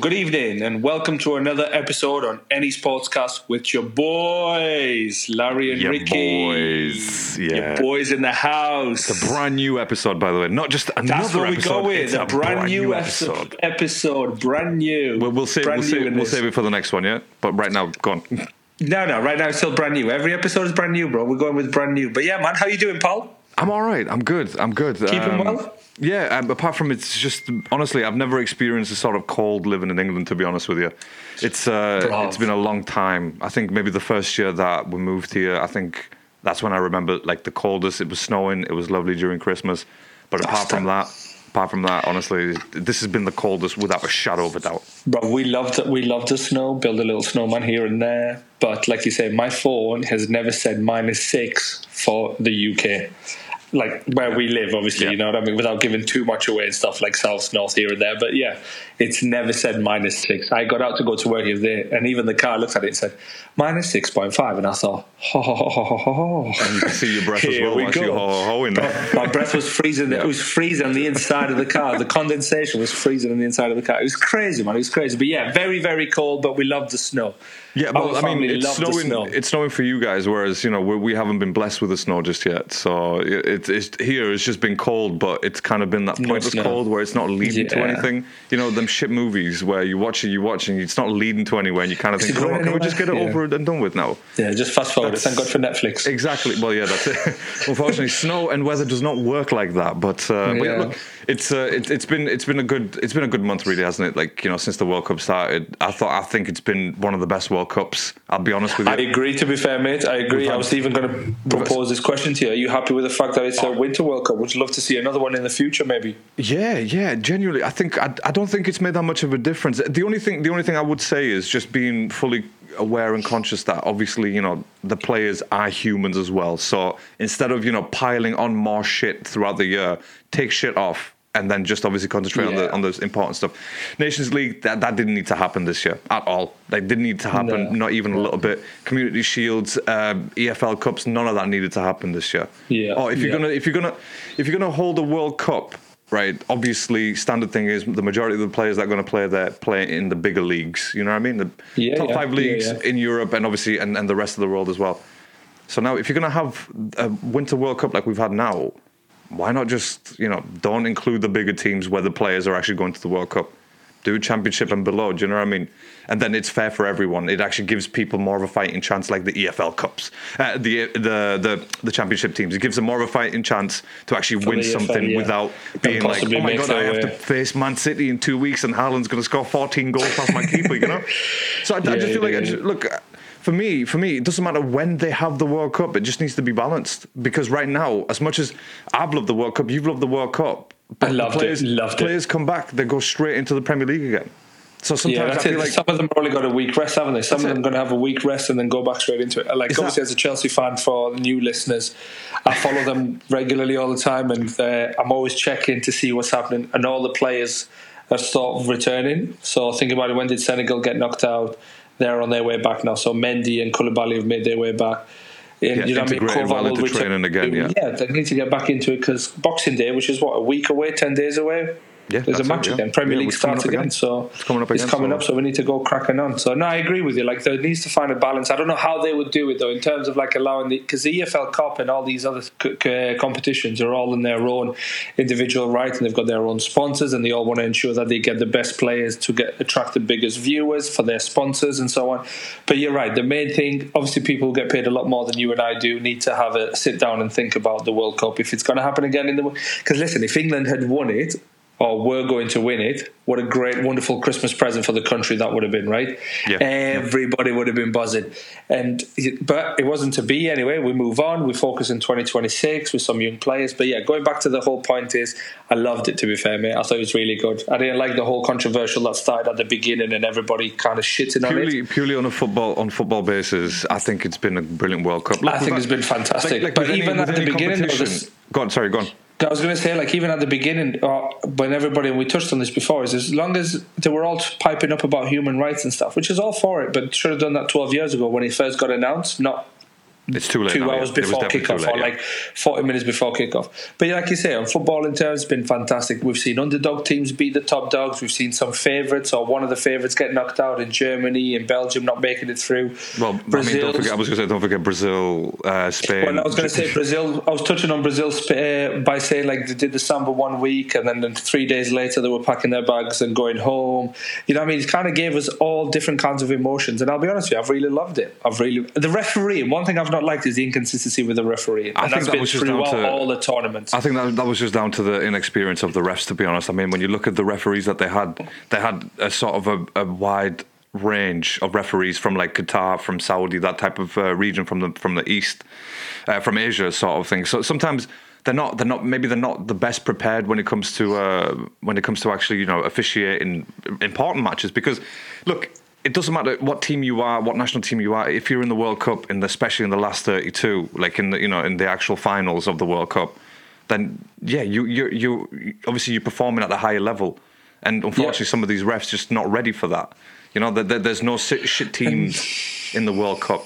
good evening, and welcome to another episode on NESportscast with your boys, Larry and Your Ricky. boys, yeah. Your boys in the house. It's a brand new episode, by the way. Not just another That's what we go with. It's A, brand, new episode. episode. Brand new. We'll, we'll, save, brand we'll, save, we'll save it for the next one, yeah? But right now, go on. No, no, right now it's still brand new. Every episode is brand new, bro. We're going with brand new. But yeah, man, how you doing, Paul? I'm all right. I'm good. I'm good. Keeping um, well? Yeah, um, apart from it's just, honestly, I've never experienced a sort of cold living in England, to be honest with you. It's uh, It's been a long time. I think maybe the first year that we moved here, I think that's when I remember like the coldest. It was snowing. It was lovely during Christmas. But apart from that, apart from that, honestly, this has been the coldest without a shadow of a doubt. Bro, we loved we loved the snow, build a little snowman here and there. But like you say, my phone has never said minus six for the UK. Like where we live, obviously, Yeah. you know what I mean, without giving too much away and stuff like south, north here and there. But yeah, it's never said minus six. I got out to go to work here there, and even the car looked at it and said minus six point five, and I thought, ho ho ho ho ho ho. ho. And you can see your breath as well we whilst go. you're ho-ho-hoing there. My breath was freezing. It was freezing on the inside of the car. The condensation was freezing on the inside of the car. It was crazy, man. It was crazy. But yeah, very, very cold. But we loved the snow. Yeah, but I mean, it's snowing. snow. It's snowing for you guys, whereas you know we, we haven't been blessed with the snow just yet. So it, it's here. It's just been cold, but it's kind of been that No pointless snow. cold where it's not leading to anything. You know, them shit movies where you watch it, you watch, and it's not leading to anywhere, and you kind of think, it "Come going on, can we just get it anywhere? over and done with now?" Yeah, just fast forward. That's- Thank God for Netflix. Exactly. Well, yeah, that's it. Unfortunately, snow and weather does not work like that. But, uh, but yeah, Yeah. look, it's uh, it, it's been it's been a good it's been a good month, really, hasn't it? Like you know, since the World Cup started, I thought I think it's been one of the best World Cups. I'll be honest with you. I agree. To be fair, mate, I agree. We've I was even going to propose this question to you. Are you happy with the fact that it's a Winter World Cup? Would you love to see another one in the future, maybe? Yeah, yeah, genuinely. I think I, I don't think it's made that much of a difference. The only thing the only thing I would say is just being fully aware and conscious that obviously, you know, the players are humans as well. So instead of, you know, piling on more shit throughout the year, take shit off and then just obviously concentrate on Yeah. the on the important stuff. Nations League, that, that didn't need to happen this year at all. That didn't need to happen, No. not even a little bit. Community Shields, um, EFL Cups, none of that needed to happen this year. Yeah, Or if you're yeah. gonna if you're gonna if you're gonna hold a World Cup, right? Obviously, standard thing is the majority of the players that are going to play there play in the bigger leagues. You know what I mean? The Yeah, top yeah, five leagues yeah. in Europe and obviously and, and the rest of the world as well. So now, if you're going to have a Winter World Cup like we've had now, why not just you know don't include the bigger teams where the players are actually going to the World Cup? Do championship and below. Do you know what I mean? And then it's fair for everyone. It actually gives people more of a fighting chance, like the EFL Cups, uh, the the the the championship teams. It gives them more of a fighting chance to actually win EFL, something yeah. without being like, oh my god, I have to face Man City in two weeks, and Haaland's going to score 14 goals past my keeper. You know? So I, I just feel like I just, look. For me, for me, it doesn't matter when they have the World Cup. It just needs to be balanced. Because right now, as much as I've loved the World Cup, you've loved the World Cup. But I loved the it, players, it. come back, they go straight into the Premier League again. So sometimes Yeah, I feel it. like Some of them have only got a week rest, haven't they? Some of them it. going to have a week rest and then go back straight into it. Like Is obviously, that- as a Chelsea fan, for new listeners, I follow them regularly all the time, and uh, I'm always checking to see what's happening. And all the players are sort of returning. So think about it. When did Senegal get knocked out? They're on their way back now. So Mendy and Koulibaly have made their way back. Yeah, you know what I mean? integrating well into training again, yeah. yeah, they need to get back into it because Boxing Day, which is what a week away, ten days away. Yeah, there's a it, match yeah. again. Premier Yeah, League starts again, again. so It's coming up It's coming so- up, so we need to go cracking on. So no, I agree with you. Like there needs to find a balance. I don't know how they would do it though, in terms of like allowing the because the EFL Cup and all these other c- c- competitions are all in their own individual right, and they've got their own sponsors, and they all want to ensure that they get the best players to get attract the biggest viewers for their sponsors and so on. But you're right. The main thing, obviously, people who get paid a lot more than you and I do need to have a sit down and think about the World Cup if it's going to happen again in the because listen, if England had won it or we're going to win it, what a great, wonderful Christmas present for the country that would have been, right? Yeah. Everybody would have been buzzing. And but it wasn't to be anyway. We move on. We focus in 2026 with some young players. But yeah, going back to the whole point is, I loved it. To be fair, mate, I thought it was really good. I didn't like the whole controversial that started at the beginning and everybody kind of shitting on it. purely on a football on football basis, I think it's been a brilliant World Cup. I think we've it's been fantastic. Like, like but even at the beginning, this, go on. Sorry, go on. I was going to say, like, even at the beginning, uh, when everybody, and we touched on this before, is as long as they were all piping up about human rights and stuff, which is all for it, but should have done that 12 years ago when it first got announced, not It's too late. two now, hours yeah. Before kickoff, late, or yeah. like forty minutes before kickoff. But like you say, on football in terms, it's been fantastic. We've seen underdog teams beat the top dogs. We've seen some favourites or one of the favourites get knocked out in Germany and Belgium not making it through. Well, I mean, don't forget. I was going to say, don't forget Brazil, uh, Spain. Well, I was going to say Brazil. I was touching on Brazil uh, by saying like they did the samba one week, and then three days later they were packing their bags and going home. You know, what I mean, it kind of gave us all different kinds of emotions, and I'll be honest with you, I've really loved it. I've really the referee. One thing I've not liked is the inconsistency with the referee, and I think that's that been was just down to- all the tournaments. I think that that was just down to the inexperience of the refs. To be honest, I mean, when you look at the referees that they had, they had a sort of a, a wide range of referees from like Qatar, from Saudi, that type of uh, region from the from the east, uh, from Asia, sort of thing. So sometimes they're not they're not maybe they're not the best prepared when it comes to uh, when it comes to actually you know officiating important matches because look. It doesn't matter what team you are, what national team you are. If you're in the World Cup, in the, especially in the last 32, like in the you know in the actual finals of the World Cup, then yeah, you you you obviously you're performing at the higher level, and unfortunately, Yeah. some of these refs just not ready for that. You know, there, there- there's no shit teams in the World Cup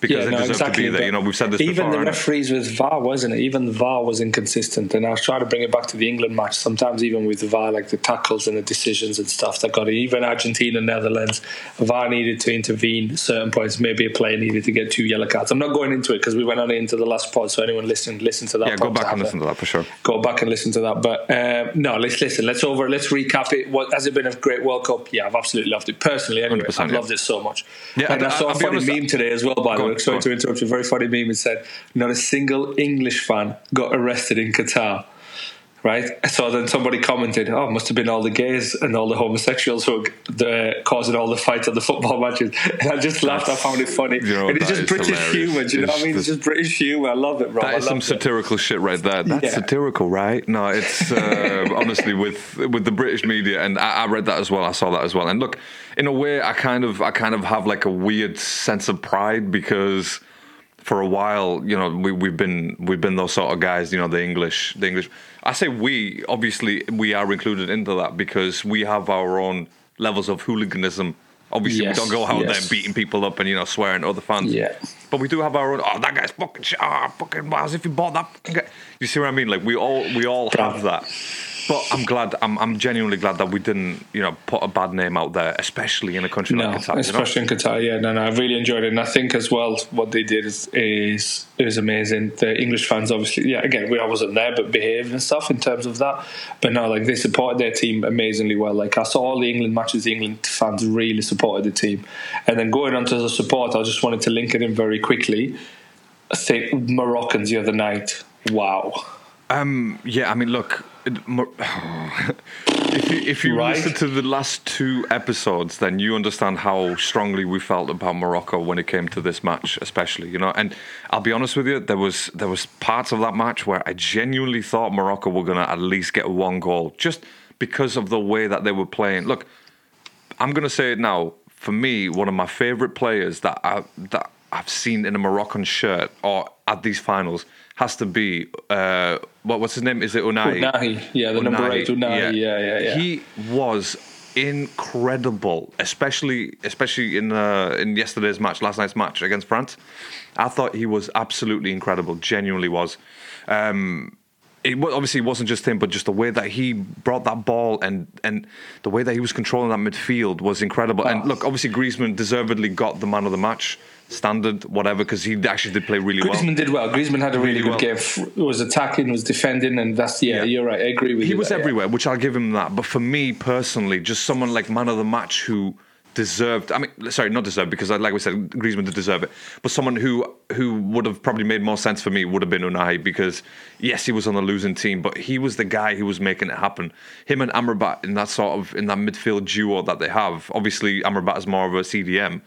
because they no, deserve exactly, to be there. You know, we've said this even before. the referees with VAR, wasn't it? Even VAR was inconsistent. And I was trying to bring it back to the England match. Sometimes even with VAR, like the tackles and the decisions and stuff that got it. Even Argentina, Netherlands, VAR needed to intervene at certain points. Maybe a player needed to get two yellow cards. I'm not going into it because we went on into the last pod. So anyone listening, listen to that. yeah, go back and listen it. to that for sure. Go back and listen to that. But um, no, let's listen. Let's over. Let's recap it. What has it been a great World Cup? Yeah, I've absolutely loved it personally. Anyway, I've yeah. loved it so much. Yeah, and I, I- saw a funny honest, meme today as well. By the way, on, sorry to interrupt you. Very funny meme. It said, "Not a single English fan got arrested in Qatar." Right, so then somebody commented, "Oh, it must have been all the gays and all the homosexuals who were the, causing all the fights at the football matches." And I just laughed. I found it funny. You know, and it's just British hilarious. humour. Do you know what I It's mean? It's just British humour. I love it, bro. That I is some it. satirical shit right there. That's Yeah. satirical, right? No, it's uh, honestly with with the British media, and I, I read that as well. I saw that as well. And look, in a way, I kind of I kind of have like a weird sense of pride because for a while, you know, we, we've been we've been those sort of guys. You know, the English, the English. I say we. Obviously, we are included into that because we have our own levels of hooliganism. Obviously, Yes, we don't go out yes. there beating people up and you know swearing at other fans. Yeah. But we do have our own. Oh, that guy's fucking shit. Oh, fucking. As if you bought that. You see what I mean? Like we all we all have that. But I'm glad. I'm I'm genuinely glad that we didn't you know put a bad name out there, especially in a country No, like Qatar. you know? especially in Qatar. Yeah, no, no, I really enjoyed it, and I think as well what they did is is is amazing. The English fans, obviously, yeah, again, we I wasn't there, but behaved and stuff in terms of that. But no, like they supported their team amazingly well. Like I saw all the England matches, the England fans really supported the team, and then going on to the support, I just wanted to link it in very quickly. I think Moroccans the other night. Wow. Um, yeah, I mean, look, if you, if you Right. listen to the last two episodes, then you understand how strongly we felt about Morocco when it came to this match, especially. You know, and I'll be honest with you, there was there was parts of that match where I genuinely thought Morocco were gonna at least get one goal, just because of the way that they were playing. Look, I'm gonna say it now. For me, one of my favorite players that I that I've seen in a Moroccan shirt or at these finals has to be uh, what what's his name? Is it Ounahi? Ounahi, yeah, the number eight, Ounahi, yeah, yeah, yeah. He was incredible, especially especially in uh, in yesterday's match, last night's match against France. I thought he was absolutely incredible. Genuinely was. Um, it obviously wasn't just him, but just the way that he brought that ball and and the way that he was controlling that midfield was incredible. And Oh. look, obviously Griezmann deservedly got the man of the match, standard, whatever, because he actually did play really well. Griezmann did well. Griezmann had a really, Really good game. Was attacking, was defending, and that's yeah. Yeah. You're right. I agree with he you. was there, yeah. everywhere, which I'll give him that. But for me personally, just someone like man of the match who deserved. I mean, sorry, not deserved because, like we said, Griezmann did deserve it. But someone who who would have probably made more sense for me would have been Ounahi because yes, he was on the losing team, but he was the guy who was making it happen. Him and Amrabat in that sort of in that midfield duo that they have. Obviously, Amrabat is more of a CDM,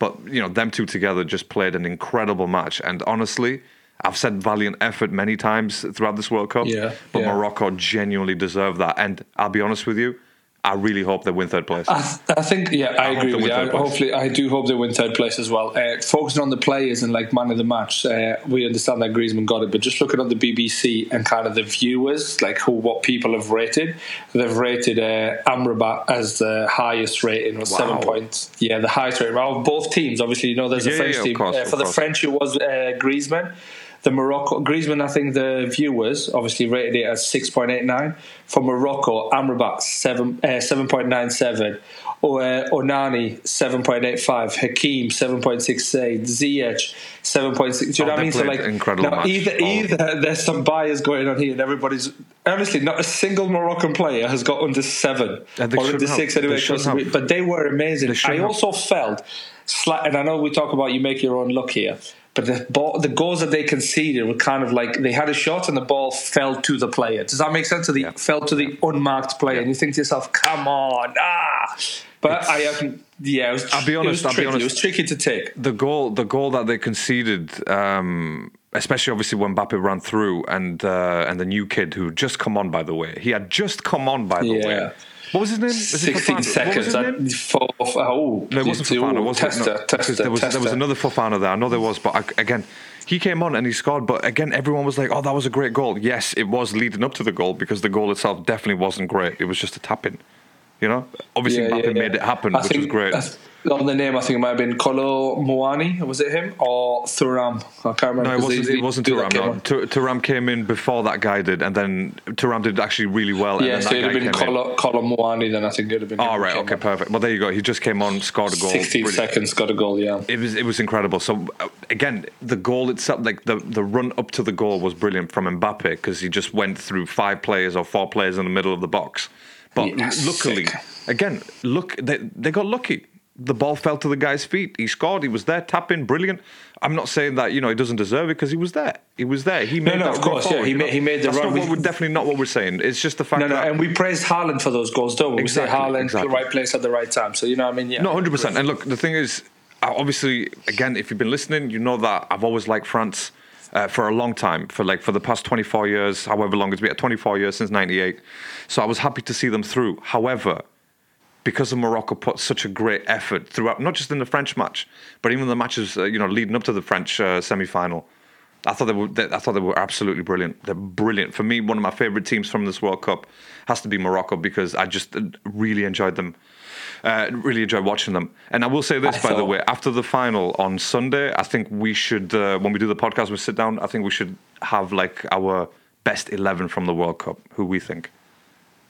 but you know them two together just played an incredible match. And honestly. I've said valiant effort many times throughout this World Cup, Yeah, but yeah. Morocco genuinely deserve that. And I'll be honest with you, I really hope they win third place. I, I think, yeah, I, I agree with you. I, hopefully, I do hope they win third place as well. Uh, focusing on the players and like man of the match, uh, we understand that Griezmann got it, but just looking at the BBC and kind of the viewers, like who what people have rated, they've rated uh, Amrabat as the highest rating, with Wow. seven points. Yeah, the highest rating. Well, both teams, obviously, you know, there's Yeah, a French yeah, team. course, uh, for the. French, it was uh, Griezmann. The Morocco Griezmann, I think the viewers obviously rated it as six point eight nine. For Morocco, Amrabat seven uh, seven point nine seven. Or uh, Ounahi seven point eight five, Hakim seven point six eight, Ziyech seven point six. Do you Oh, know what I mean? So like, incredible now either Oh. either there's some bias going on here, and everybody's honestly not a single Moroccan player has got under seven And or under six anyway. shouldn't because we- have. But they were amazing. They I have. also felt, slight, and I know we talk about you make your own luck here, but the ball, the goals that they conceded were kind of like they had a shot and the ball fell to the player. Does that make sense? To the fell to the unmarked player, and you think to yourself, "Come on, ah!" But I haven't. Yeah, it was, I'll be honest, It was I'll be honest. It was tricky to take. the goal the goal that they conceded um especially obviously when Mbappe ran through and uh, and the new kid who just come on by the way he had just come on by the Yeah. way what was his name Sixteen Fofana? Seconds. his name? For, uh, oh, No, it wasn't Fofana, was it? Tester, No, Tester, there was Tester. there was another Fofana there. I know there was, but I, again, he came on and he scored. But again, everyone was like, "Oh, that was a great goal." Yes, it was leading up to the goal because the goal itself definitely wasn't great. It was just a tap in. You know, obviously Yeah, Mbappe yeah, made it happen, I which think, was great. I th- on the name, I think it might have been Kolo Muani. Was it him or Thuram? I can't remember. No, it wasn't. they- It wasn't they do that Thuram. game No, Thuram came in before that guy did, and then Thuram did actually really well. and Yeah, then so that it'd have been. Kolo, Kolo Muani. Then I think it'd have been. Oh right, okay, on. perfect. Well, there you go. He just came on, scored a goal. Sixteen Brilliant. seconds, got a goal. Yeah. It was it was incredible. So uh, again, the goal itself, like the the run up to the goal, was brilliant from Mbappe because he just went through five players or four players in the middle of the box. But Yeah, luckily, sick. again, look, they they got lucky. The ball fell to the guy's feet. He scored. He was there, tap in, brilliant. I'm not saying that you know he doesn't deserve it because he was there. He was there. He made no, that of course, yeah, he made- he made the That's run. Not what We- we're definitely not what we're saying. It's just the fact No, no, that and we praised Haaland for those goals, don't we? Exactly, we say Haaland, exactly. the right place at the right time. So you know, what I mean, yeah, No, hundred percent. And look, the thing is, uh, obviously, again, if you've been listening, you know that I've always liked France uh, for a long time, for like for the past twenty four years, however long it's been, twenty four years since ninety eight. So I was happy to see them through. However, because of Morocco put such a great effort throughout, not just in the French match, but even the matches, uh, you know, leading up to the French uh, semi final. I thought they were. They, I thought they were absolutely brilliant. They're brilliant. For me, one of my favorite teams from this World Cup has to be Morocco because I just uh, really enjoyed them. Uh, really enjoy watching them. And I will say this, I by the way, after the final on Sunday, I think we should, uh, when we do the podcast, we sit down. I think we should have like our best eleven from the World Cup. Who we think,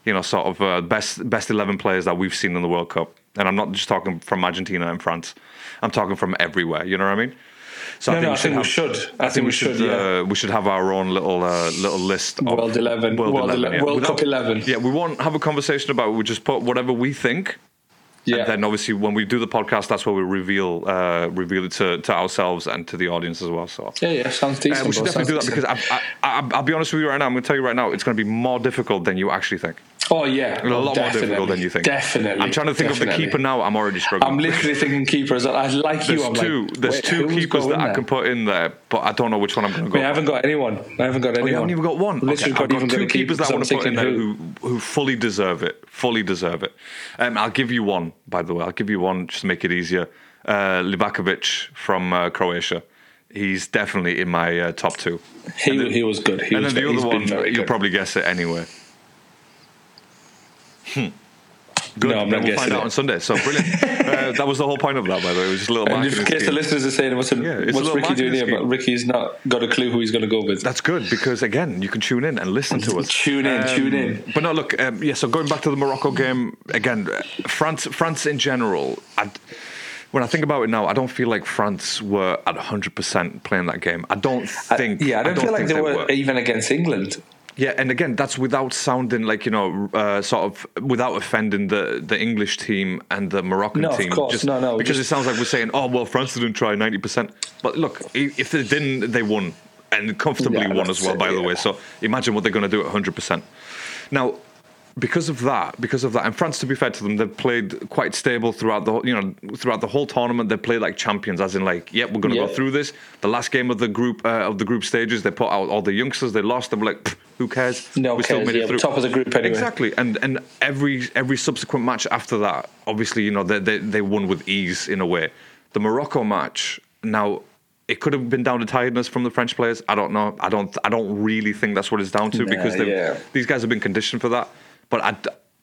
you know, sort of uh, best best eleven players that we've seen in the World Cup. And I'm not just talking from Argentina and France. I'm talking from everywhere. You know what I mean? So No, no, I think we should. I think we should, yeah. uh, we should have our own little uh, little list. Of World 11, World 11, World Cup 11. Yeah, we won't have a conversation about. it. We just put whatever we think. Yeah. And then obviously when we do the podcast, that's where we reveal uh, reveal it to, to ourselves and to the audience as well. So. yeah, yeah, sounds decent. Uh, we should definitely do that because. I, I, I, I'll be honest with you right now. I'm going to tell you right now, it's going to be more difficult than you actually think. Oh yeah, A lot more difficult than you think. Definitely. I'm trying to think of the keeper now. I'm already struggling. I'm literally thinking keepers. I like you. there's I'm two. like, there's two keepers that going I can put in there, but I don't know which one I'm going to go. I haven't got anyone. I haven't got anyone. Oh, you haven't even got one. Literally Okay, I've got two keepers that I want to put in there who who fully deserve it. Fully deserve it. Um, I'll give you one. By the way, I'll give you one just to make it easier. Uh, Livakovic from uh, Croatia. He's definitely in my uh, top two. He, then- he was good. He and was, then the other one, you'll probably guess it anyway. Hmm. Good. No, I'm not we'll find guessing out it. on Sunday. So brilliant. uh, that was the whole point of that, by the way. It was just a little And marketing in case the listeners are saying, what's, Yeah, it's a what's Ricky doing here? But. Ricky's not got a clue who he's going to go with. That's good because again, you can tune in and listen to us. Tune in, tune in. But no, look, um, yeah. So going back to the Morocco game again, uh, France, France in general. i when I think about it now, I don't feel like France were at 100% playing that game. I don't I- think. yeah, I don't, feel like think they, were, even against England. Yeah, and again, that's without sounding like you know, uh, sort of without offending the the English team and the Moroccan No, of team. course. just No, no, because just- it sounds like we're saying, oh well, France didn't try ninety percent. But look, if they didn't, they won and comfortably Yeah, won as well. it, By the way, so imagine what they're going to do at hundred percent. Now. Because of that, because of that, and France, to be fair to them, they've played quite stable throughout the whole- you know throughout the whole tournament. They played like champions, as in like, yep, we're going to Yeah. go through this. The last game of the group uh, of the group stages, they put out all the youngsters. They lost. They were like, "Pff, Who cares? No we cares, yeah, top of the group anyway. Exactly, and and every every subsequent match after that, obviously, you know, they they, they won with ease in a way. The Morocco match now. It could have been down to tiredness from the French players. I don't know. I don't. I don't really think that's what it's down to Nah, because yeah. these guys have been conditioned for that. But I,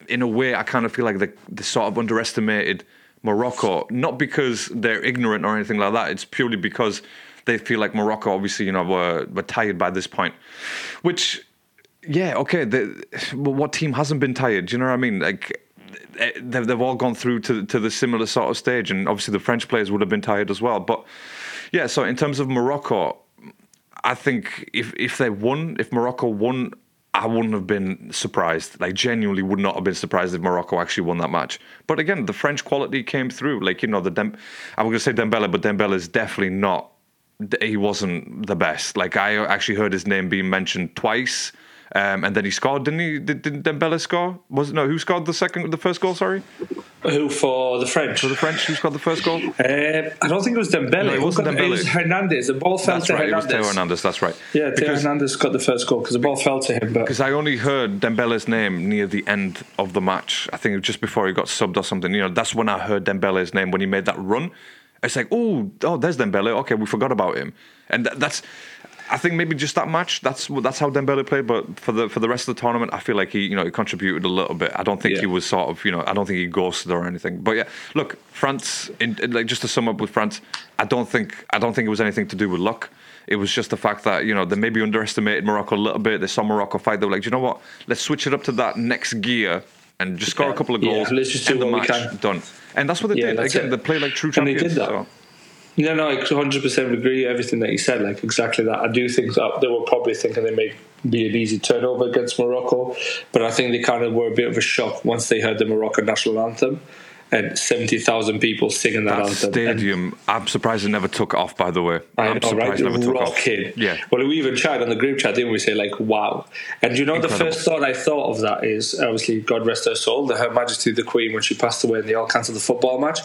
in a way, I kind of feel like they, they sort of underestimated Morocco, not because they're ignorant or anything like that. It's purely because they feel like Morocco, obviously, you know, were, were tired by this point. Which, yeah, okay. But what team hasn't been tired? Do you know what I mean? Like. eh, They've, they've all gone through to to the similar sort of stage, and obviously the French players would have been tired as well. But yeah, so in terms of Morocco, I think if if they won, if Morocco won, I wouldn't have been surprised. Like genuinely, would not have been surprised if Morocco actually won that match. But again, the French quality came through. Like you know, the I was going to say Dembele, but Dembele is definitely not. He wasn't the best. Like I actually heard his name being mentioned twice. Um, and then he scored, didn't he? Did, did Dembele score? Was it no? Who scored the second, the first goal? Sorry, Who for the French? for the French. Who scored the first goal? Uh, I don't think it was Dembele. No, it wasn't got- It was Hernandez. The ball fell That's to right. It was Hernandez. Hernandez. That's right. Yeah, Because- Hernandez got the first goal because the ball fell to him. But Because I only heard Dembele's name near the end of the match. I think it was just before he got subbed or something. You know, that's when I heard Dembele's name when he made that run. It's like, oh, oh, there's Dembele. Okay, we forgot about him. And th- that's, I think maybe just that match. That's that's how Dembele played. But for the for the rest of the tournament, I feel like he, you know, he contributed a little bit. I don't think Yeah. he was sort of, you know, I don't think he ghosted or anything. But yeah, look, France. In, in- like just to sum up with France, I don't think I don't think it was anything to do with luck. It was just the fact that you know they maybe underestimated Morocco a little bit. They saw Morocco fight. They were like, "Do you know what? Let's switch it up to that next gear and just score a couple of Yeah, goals. let's just do the match. Done. And that's what they Yeah, did. Again, it. they played like true And they champions. did that. so- No, no, I 100% agree everything that you said. Like exactly that. I do think that they were probably thinking they may be an easy turnover against Morocco, but I think they kind of were a bit of a shock once they heard the Moroccan national anthem and 70,000 people singing that, That anthem. And stadium, I'm surprised it never took off. By the way, I I'm know, right? surprised it never took off. Yeah, Well, we even chatted on the group chat, didn't we? Say like, "Wow!" And you know, Incredible. the first thought I thought of that is obviously, God rest her soul, the Her Majesty the Queen when she passed away, and they all cancelled the football match.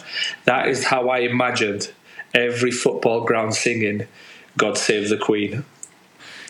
That is how I imagined every football ground singing, "God save the Queen."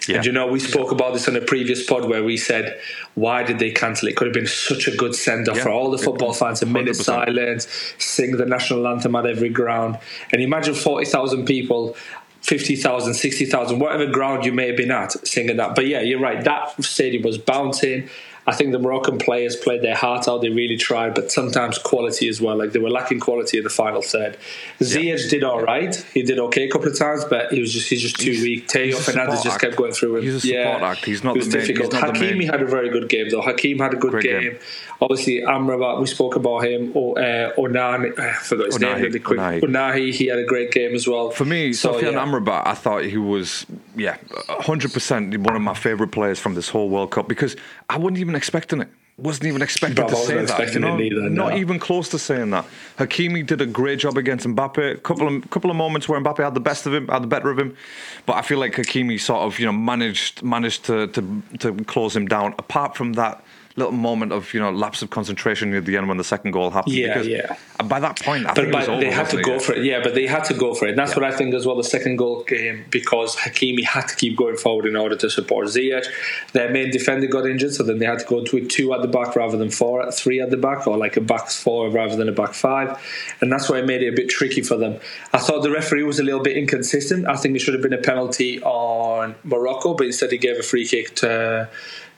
yeah. And you know, we spoke about this on a previous pod where we said, why did they cancel it? Could have been such a good send off Yeah. for all the football fans. A minute 100%. silence, sing the national anthem at every ground. And imagine 40,000 people. 50,000, 60,000, whatever ground you may have been at, singing that. But yeah, you're right. That stadium was bouncing. I think the Moroccan players played their heart out. They really tried, but sometimes quality as well. Like they were lacking quality in the final third. Ziyech did all right. He did okay a couple of times, but he was just he's just too He's- weak. Theo Hernandez just kept going through him. He's a support act. He's not it was the main- difficult. not Hakimi had a very good game though. Hakim had a good game. game. Obviously, Amrabat. We spoke about him. O, uh, Onan, I forgot his Ounahi, name really quick. Ounahi. Ounahi. He had a great game as well. For me, So, Sofian yeah. Amrabat, I thought he was, yeah, 100% one of my favourite players from this whole World Cup because I wasn't even expecting it. Wasn't even expecting to say that. You expecting know? it neither, Not even close to saying that. Hakimi did a great job against Mbappe. Couple of couple of moments where Mbappe had the best of him, had the better of him, but I feel like Hakimi sort of you know managed managed to to, to close him down. Apart from that little moment of you know lapse of concentration near the end when the second goal happened. Yeah, because yeah. Uh, by that point, I But, think it but over. they had to go it? for it, yeah. But they had to go for it. And that's what I think as well. The second goal came because Hakimi had to keep going forward in order to support Ziyech. Their main defender got injured, so then they had to go to a two at the back rather than four, three at the back, or like a back four rather than a back five. And that's why it made it a bit tricky for them. I thought the referee was a little bit inconsistent. I think it should have been a penalty on Morocco, but instead he gave a free kick to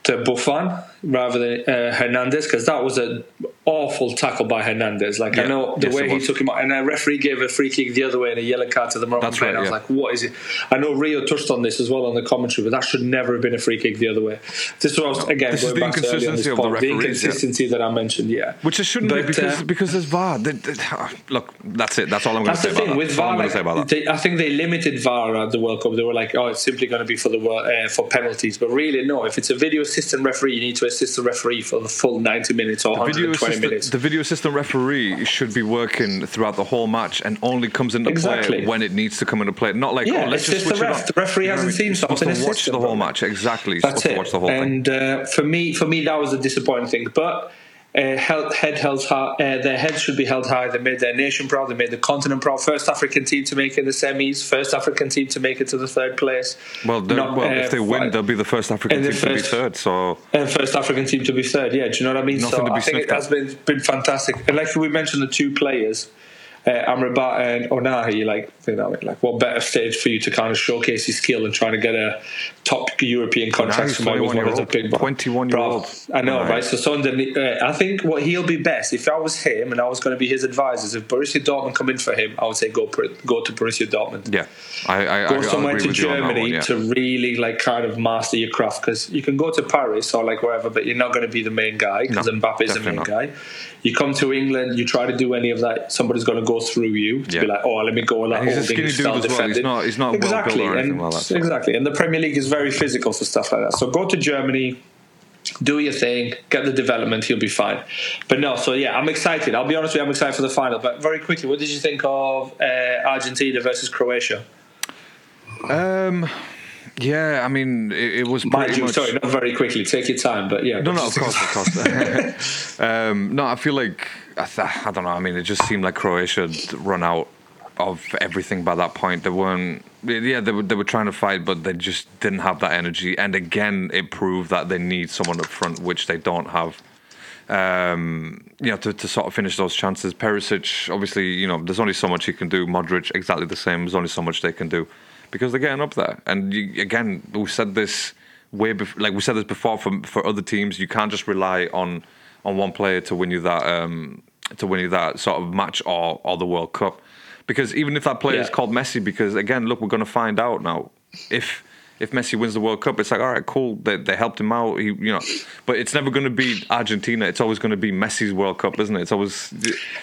to Boufal rather than uh, Hernandez because that was an awful tackle by Hernandez. Like I know the Yes, way he took him out, and a referee gave a free kick the other way and a yellow card to the Moroccan player. right, and I was like, what is it? I know Rio touched on this as well on the commentary, but that should never have been a free kick the other way. This was again This is going the back to earlier on this inconsistency of the the referees, yeah. inconsistency that I mentioned. Yeah, Which it shouldn't be because uh, because there's VAR. They- they- look, that's it. That's all I'm going to say about that. with That's all VAR. To say about that. they, I think they limited VAR at the World Cup. They were like, "Oh, it's simply going to be for the uh, for penalties." But really, no. If it's a video assistant referee, you need to assist the referee for the full ninety minutes or and twenty assistant, minutes. the video assistant referee should be working throughout the whole match and only comes into Exactly. play when it needs to come into play. Not like, Yeah, oh, let's just switch the it ref. on. The referee You know hasn't mean? seen You're supposed something, to watch the whole match. Exactly. You're That's supposed to it. watch the whole thing. and uh, for me, for me, that was a disappointing thing. But uh, held, head held high, uh, their heads should be held high. They made their nation proud. They made the continent proud. First African team to make it in the semis. First African team to make it to the third place. Well, Not, well, uh, if they win, they'll be the first African team first, to be third. So, and first African team to be third. Yeah, do you know what I mean? Nothing so I think it has been been fantastic. And like we mentioned, the two players uh, Amrabat and Ounahi, like you know, like what better stage for you to kind of showcase your skill and trying to get a top European contract from one of the big twenty-one year old. I know, right? right? So Son, uh, I think what he'll be best if I was him and I was going to be his advisors. If Borussia Dortmund come in for him, I would say go go to Borussia Dortmund. Yeah, I, I go I, somewhere to Germany one, yeah. to really like kind of master your craft because you can go to Paris or like wherever, but you're not going to be the main guy because no, Mbappe is the main not. guy. You come to England, you try to do any of that, somebody's going to go through you to yeah. be like, oh, let me go lot he's a skinny dude as well. He's not, he's not exactly. well and, like that. Exactly. And the Premier League is very physical for stuff like that. So go to Germany, do your thing, get the development, he'll be fine. But no, so yeah, I'm excited. I'll be honest with you, I'm excited for the final. But very quickly, what did you think of uh, Argentina versus Croatia? Um, yeah, I mean, it, it was Mind you, much... sorry, not very quickly. Take your time, but yeah. No, no, of course, of course. um, no, I feel like I, th- I don't know. I mean, it just seemed like Croatia had run out of everything by that point. They weren't. Yeah, they were they were trying to fight, but they just didn't have that energy. And again, it proved that they need someone up front, which they don't have. Um, you know, to, to sort of finish those chances. Perisic, obviously, you know, there's only so much he can do. Modric, exactly the same. There's only so much they can do because they're getting up there. And you, again, we said this way before, like we said this before for for other teams. You can't just rely on on one player to win you that um, to win you that sort of match or or the World Cup. Because even if that player yeah. is called Messi, because again, look, we're going to find out now if if Messi wins the World Cup, it's like, all right, cool. They, they helped him out. He, you know, but it's never going to be Argentina. It's always going to be Messi's World Cup, isn't it? It's always.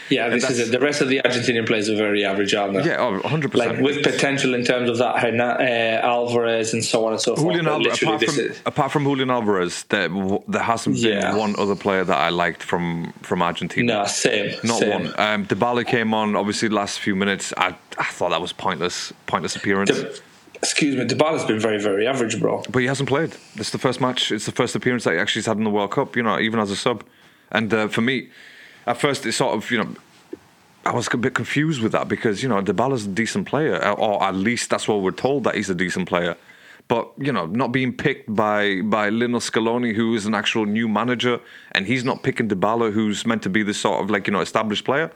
Yeah, this is it. The rest of the Argentinian players are very average, aren't they? Yeah, 100%. Like with potential in terms of that, uh, Alvarez and so on and so Julian forth. Alvarez, apart, from, is... apart from Julian Alvarez, there, there hasn't been yeah. one other player that I liked from, from Argentina. No, same. Not same. one. Um, Dybala came on, obviously, the last few minutes. I, I thought that was pointless, pointless appearance. De- excuse me, Dybala's been very, very average, bro. But he hasn't played. It's the first match. It's the first appearance that he actually has had in the World Cup. You know, even as a sub. And uh, for me, at first, it's sort of you know. I was a bit confused with that because you know Dybala's a decent player, or at least that's what we're told that he's a decent player. But you know, not being picked by by Lino Scaloni, who is an actual new manager, and he's not picking Dybala, who's meant to be the sort of like you know established player.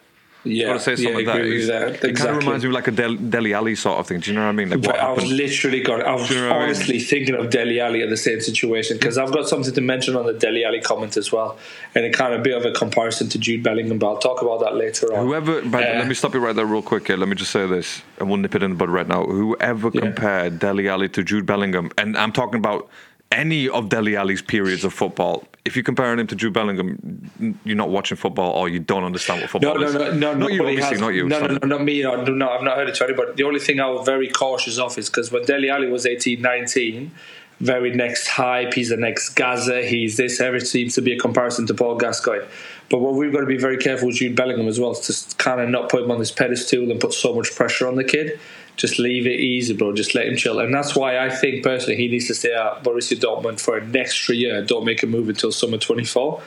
Yeah, to say something yeah, like that. that. Exactly. It kind of reminds me of like a Del, Dele Alli sort of thing. Do you know what I mean? Like what I was literally got. I was you know honestly I mean? thinking of Dele Alli in the same situation because I've got something to mention on the Dele Alli comment as well, and it kind of bit of a comparison to Jude Bellingham. But I'll talk about that later on. Whoever, but uh, let me stop you right there, real quick. Here. Let me just say this, and we'll nip it in the bud right now. Whoever yeah. compared Dele Alli to Jude Bellingham, and I'm talking about any of Dele Alli's periods of football, if you're comparing him to Jude Bellingham, you're not watching football or you don't understand what football no, is. No, no, no, not you, obviously, has, not you. No, no, no, not me. No, no, I've not heard it to anybody. The only thing I was very cautious of is because when Dele Alli was 18, 19, very next hype, he's the next Gaza, he's this, everything seems to be a comparison to Paul Gascoigne. But what we've got to be very careful with Jude Bellingham as well, is to kind of not put him on this pedestal and put so much pressure on the kid just leave it easy, bro. Just let him chill. And that's why I think personally he needs to stay at Borussia Dortmund for an extra year. Don't make a move until summer 24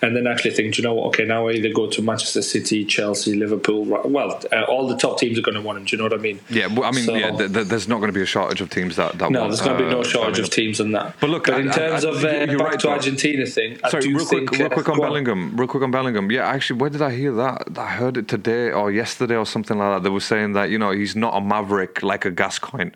and then actually think, you know what? Okay, now I either go to Manchester City, Chelsea, Liverpool. Well, uh, all the top teams are going to want him. Do you know what I mean? Yeah, well, I mean, so, yeah. Th- th- there's not going to be a shortage of teams that. that no, want, there's going to be no uh, shortage of teams on that. But look, but in I, terms I, I, of uh, back right, to Argentina thing, sorry, real think, quick, real quick on Bellingham, real quick on Bellingham. Yeah, actually, where did I hear that? I heard it today or yesterday or something like that. They were saying that you know he's not a maverick like a Gascoigne.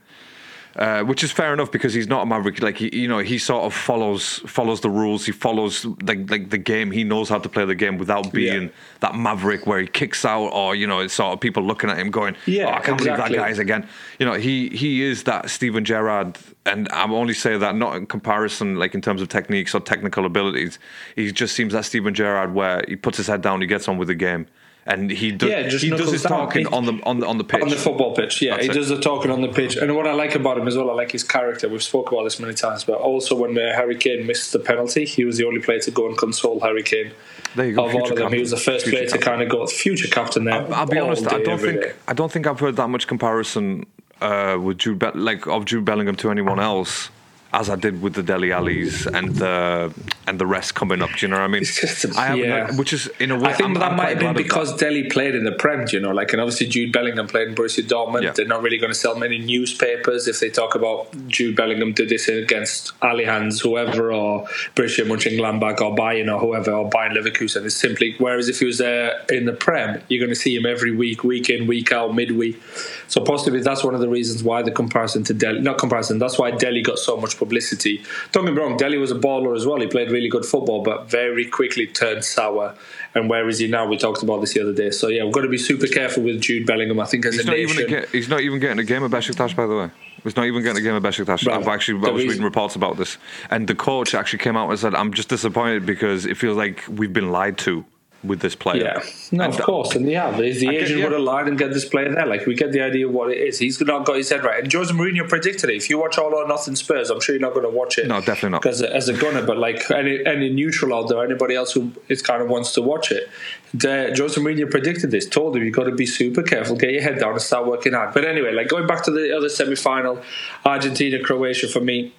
Uh, which is fair enough because he's not a maverick. Like he, you know, he sort of follows follows the rules. He follows like like the game. He knows how to play the game without being yeah. that maverick where he kicks out or you know, it's sort of people looking at him going, "Yeah, oh, I can't exactly. believe that guy's again." You know, he he is that Steven Gerrard, and I'm only saying that not in comparison, like in terms of techniques or technical abilities. He just seems that Steven Gerrard where he puts his head down, he gets on with the game and he does yeah, he does his talking on the on the on the pitch on the football pitch. Yeah, That's he it. does the talking on the pitch. And what I like about him as well, I like his character. We've spoke about this many times, but also when uh, Harry Kane missed the penalty, he was the only player to go and console Harry Kane. There you go. Of all of them, captain. he was the first future player captain. to kind of go future captain there. I'll, I'll be honest. I don't think day. I don't think I've heard that much comparison uh, with Jude Be- like of Jude Bellingham to anyone else as I did with the Dele Allis and the and the rest coming up. Do you know what I mean? It's just a- I have, yeah. which is in a way. I think I'm- that I'm might have been because Dele played in the Prem, you know, like, and obviously Jude Bellingham played in Borussia Dortmund. Yeah. They're not really going to sell many newspapers if they talk about Jude Bellingham did this against Allianz, whoever, or Borussia Mönchengladbach, or Bayern, or whoever, or Bayern Leverkusen. It's simply, whereas if he was there in the Prem, you're going to see him every week, week in, week out, midweek. So possibly that's one of the reasons why the comparison to Dele, not comparison, that's why Dele got so much publicity. Don't get me wrong, Dele was a baller as well. He played really good football, but very quickly turned sour. And where is he now? We talked about this the other day. So yeah, we've got to be super careful with Jude Bellingham. I think as He's a not, nation, even a he's not even getting a game of Besiktas, by the way. He's not even getting a game of Besiktas. Right. I've actually The I was reason- reading reports about this, and the coach actually came out and said, "I'm just disappointed because it feels like we've been lied to with this player." Yeah, no, And of course, and yeah, the, the I get- agent yeah. would have lied and get this player there. Like we get the idea of what it is. He's not got his head right. And Jose Mourinho predicted it. If you watch All or Nothing Spurs, I'm sure you're not going to watch it. No, definitely not. Because as a gunner, but like any any neutral out there, anybody else who is kind of wants to watch it, the, Jose Mourinho predicted this. Told him you got to be super careful, get your head down, and start working hard. But anyway, like going back to the other semi final, Argentina Croatia for me.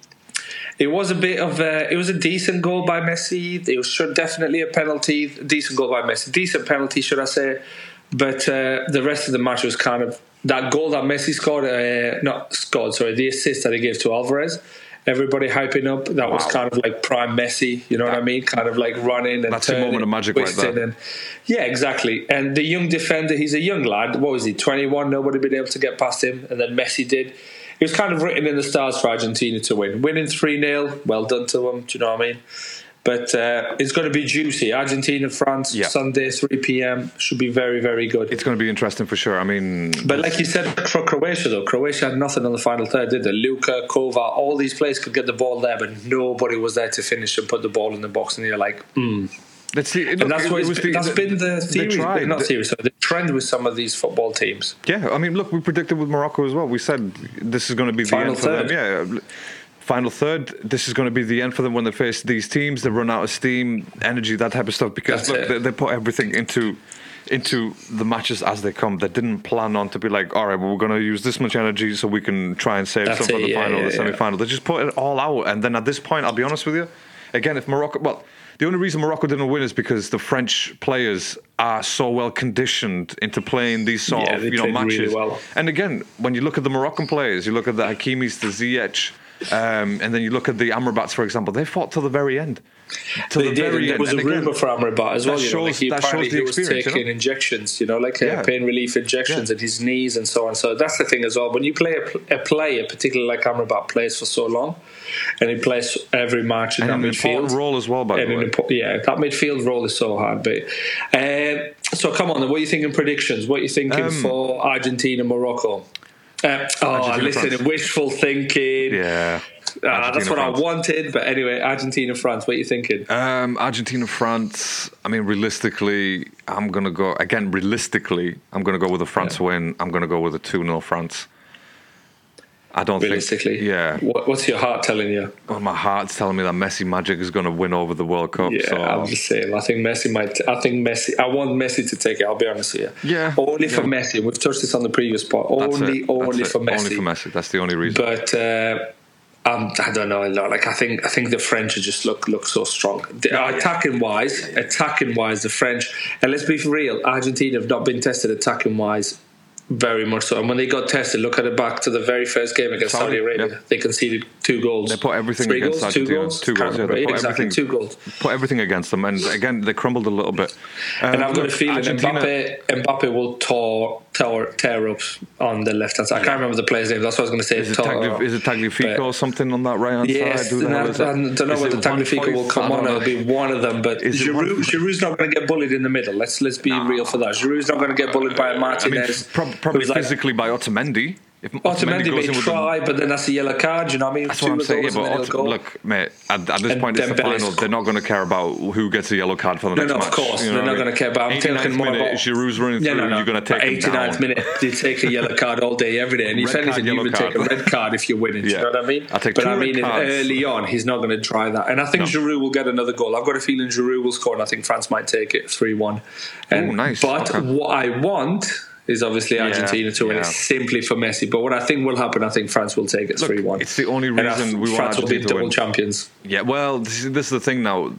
It was a bit of a, it was a decent goal by Messi. It was sure, definitely a penalty, decent goal by Messi, decent penalty, should I say? But uh, the rest of the match was kind of that goal that Messi scored, uh, not scored, sorry, the assist that he gave to Alvarez. Everybody hyping up. That was kind of like prime Messi. You know what I mean? Kind of like running and That's the turning, moment of magic right there. and- yeah, exactly. And the young defender, he's a young lad. What was he? Twenty one. Nobody been able to get past him, and then Messi did. It was kind of written in the stars for Argentina to win. Winning 3 0, well done to them. Do you know what I mean? But uh, it's going to be juicy. Argentina, France, Yeah. Sunday, 3 p.m. Should be very, very good. It's going to be interesting for sure. I mean, But like you said for Croatia, though, Croatia had nothing on the final third, did they? Luka, Kova, all these players could get the ball there, but nobody was there to finish and put the ball in the box. And you're like, mm. let's see. and that's, what it's, that's been the theory, tried. not theory, so the trend with some of these football teams. Yeah, I mean, look, we predicted with Morocco as well. We said this is going to be the Final end for them. Yeah, final third. This is going to be the end for them when they face these teams. They run out of steam, energy, that type of stuff. Because look, they, they put everything into into the matches as they come. They didn't plan on to be like, all right, well, we're going to use this much energy so we can try and save That's some for the yeah, final, yeah, the yeah. semi-final. They just put it all out, and then at this point, I'll be honest with you. Again, if Morocco, well, the only reason Morocco didn't win is because the French players are so well conditioned into playing these sort Yeah, of you know played really matches. well. And again, when you look at the Moroccan players, you look at the Hakimis, the Ziyech, um, and then you look at the Amrabats, for example, they fought till the very end. Till They the did, very and there end. was a rumor for Amrabat as well. that You know, like he apparently he was experience, you taking know? injections, you know, like uh, Yeah. pain relief injections Yeah. at his knees and so on. So that's the thing as well. When you play a, a player, particularly like Amrabat, plays for so long, and he plays every match in and that an midfield. role as well, by And the way. impo- yeah, that midfield role is so hard. But um, so come on, then, what are you thinking predictions? What are you thinking Um, for Argentina, Morocco? Uh, oh, Argentina, listen, France. wishful thinking. Yeah. Ah, that's what France. I wanted. But anyway, Argentina, France. What are you thinking? Um, Argentina, France. I mean, realistically, I'm gonna go again. Realistically, I'm gonna go with a France win. I'm gonna go with a two 0 France. I don't Realistically, think. Yeah. What, what's your heart telling you? Well, my heart's telling me that Messi Magic is gonna win over the World Cup. Yeah, so I'm the same. I think Messi might. I think Messi. I want Messi to take it. I'll be honest with you. Yeah, Only for yeah. Messi. We've touched this on the previous part. that's Only, only for. Messi. Only for Messi. That's the only reason. But uh, um, I don't know. a lot. Like I think, I think the French just look look so strong. The- Attacking wise, attacking wise, the French. And let's be real. Argentina have not been tested attacking wise. Very much so. And when they got tested, look at it back to the very first game against Saudi, Saudi, Arabia. yeah. They conceded two goals. They put everything Three against goals, two goals, Two goals, yeah, they put exactly everything- two goals. Put everything against them, and again they crumbled a little bit. Um, And I've got a look, feeling Argentina- Mbappe, Mbappe will tear, tear, tear up on the left hand side. I can't remember the player's name. That's what I was going to say. Is it, Tore Tagli- up. is it Tagliafico or something on that right hand Yes, side? And I. I don't know whether Tagliafico will come on. It'll be one of them. But Giroud, 1.5? Giroud's not going to get bullied in the middle. Let's let's be real for that. Giroud's not going to get bullied by a I mean, Martinez. probably who's like- physically by Otamendi. If Otamendi may in with the- try, but then that's a yellow card. You know what I mean? That's what I'm saying. Yeah, goals and then but Ot- look, mate, at, at this And point, it's the final. They're not going to care about who gets a yellow card for the No, next no, match. of course. you know They're not going to care about I'm 89th talking more minute, about. Giroud's running Yeah, through, no, no. you're going to take But him 89th down. minute, you take a yellow card all day, every day. And if Red anything, you would take a red card if you're winning. Do Yeah. you know what I mean? I'll take but I mean, early on, he's not going to try that. And I think No. Giroud will get another goal. I've got a feeling Giroud will score, and I think France might take it 3 1. Ooh, nice. But what I want is obviously Argentina to win. yeah. It's simply for Messi. But what I think will happen, I think France will take it three one. it's the only reason we want France will be double win. champions. Yeah, well, this is, this is the thing now.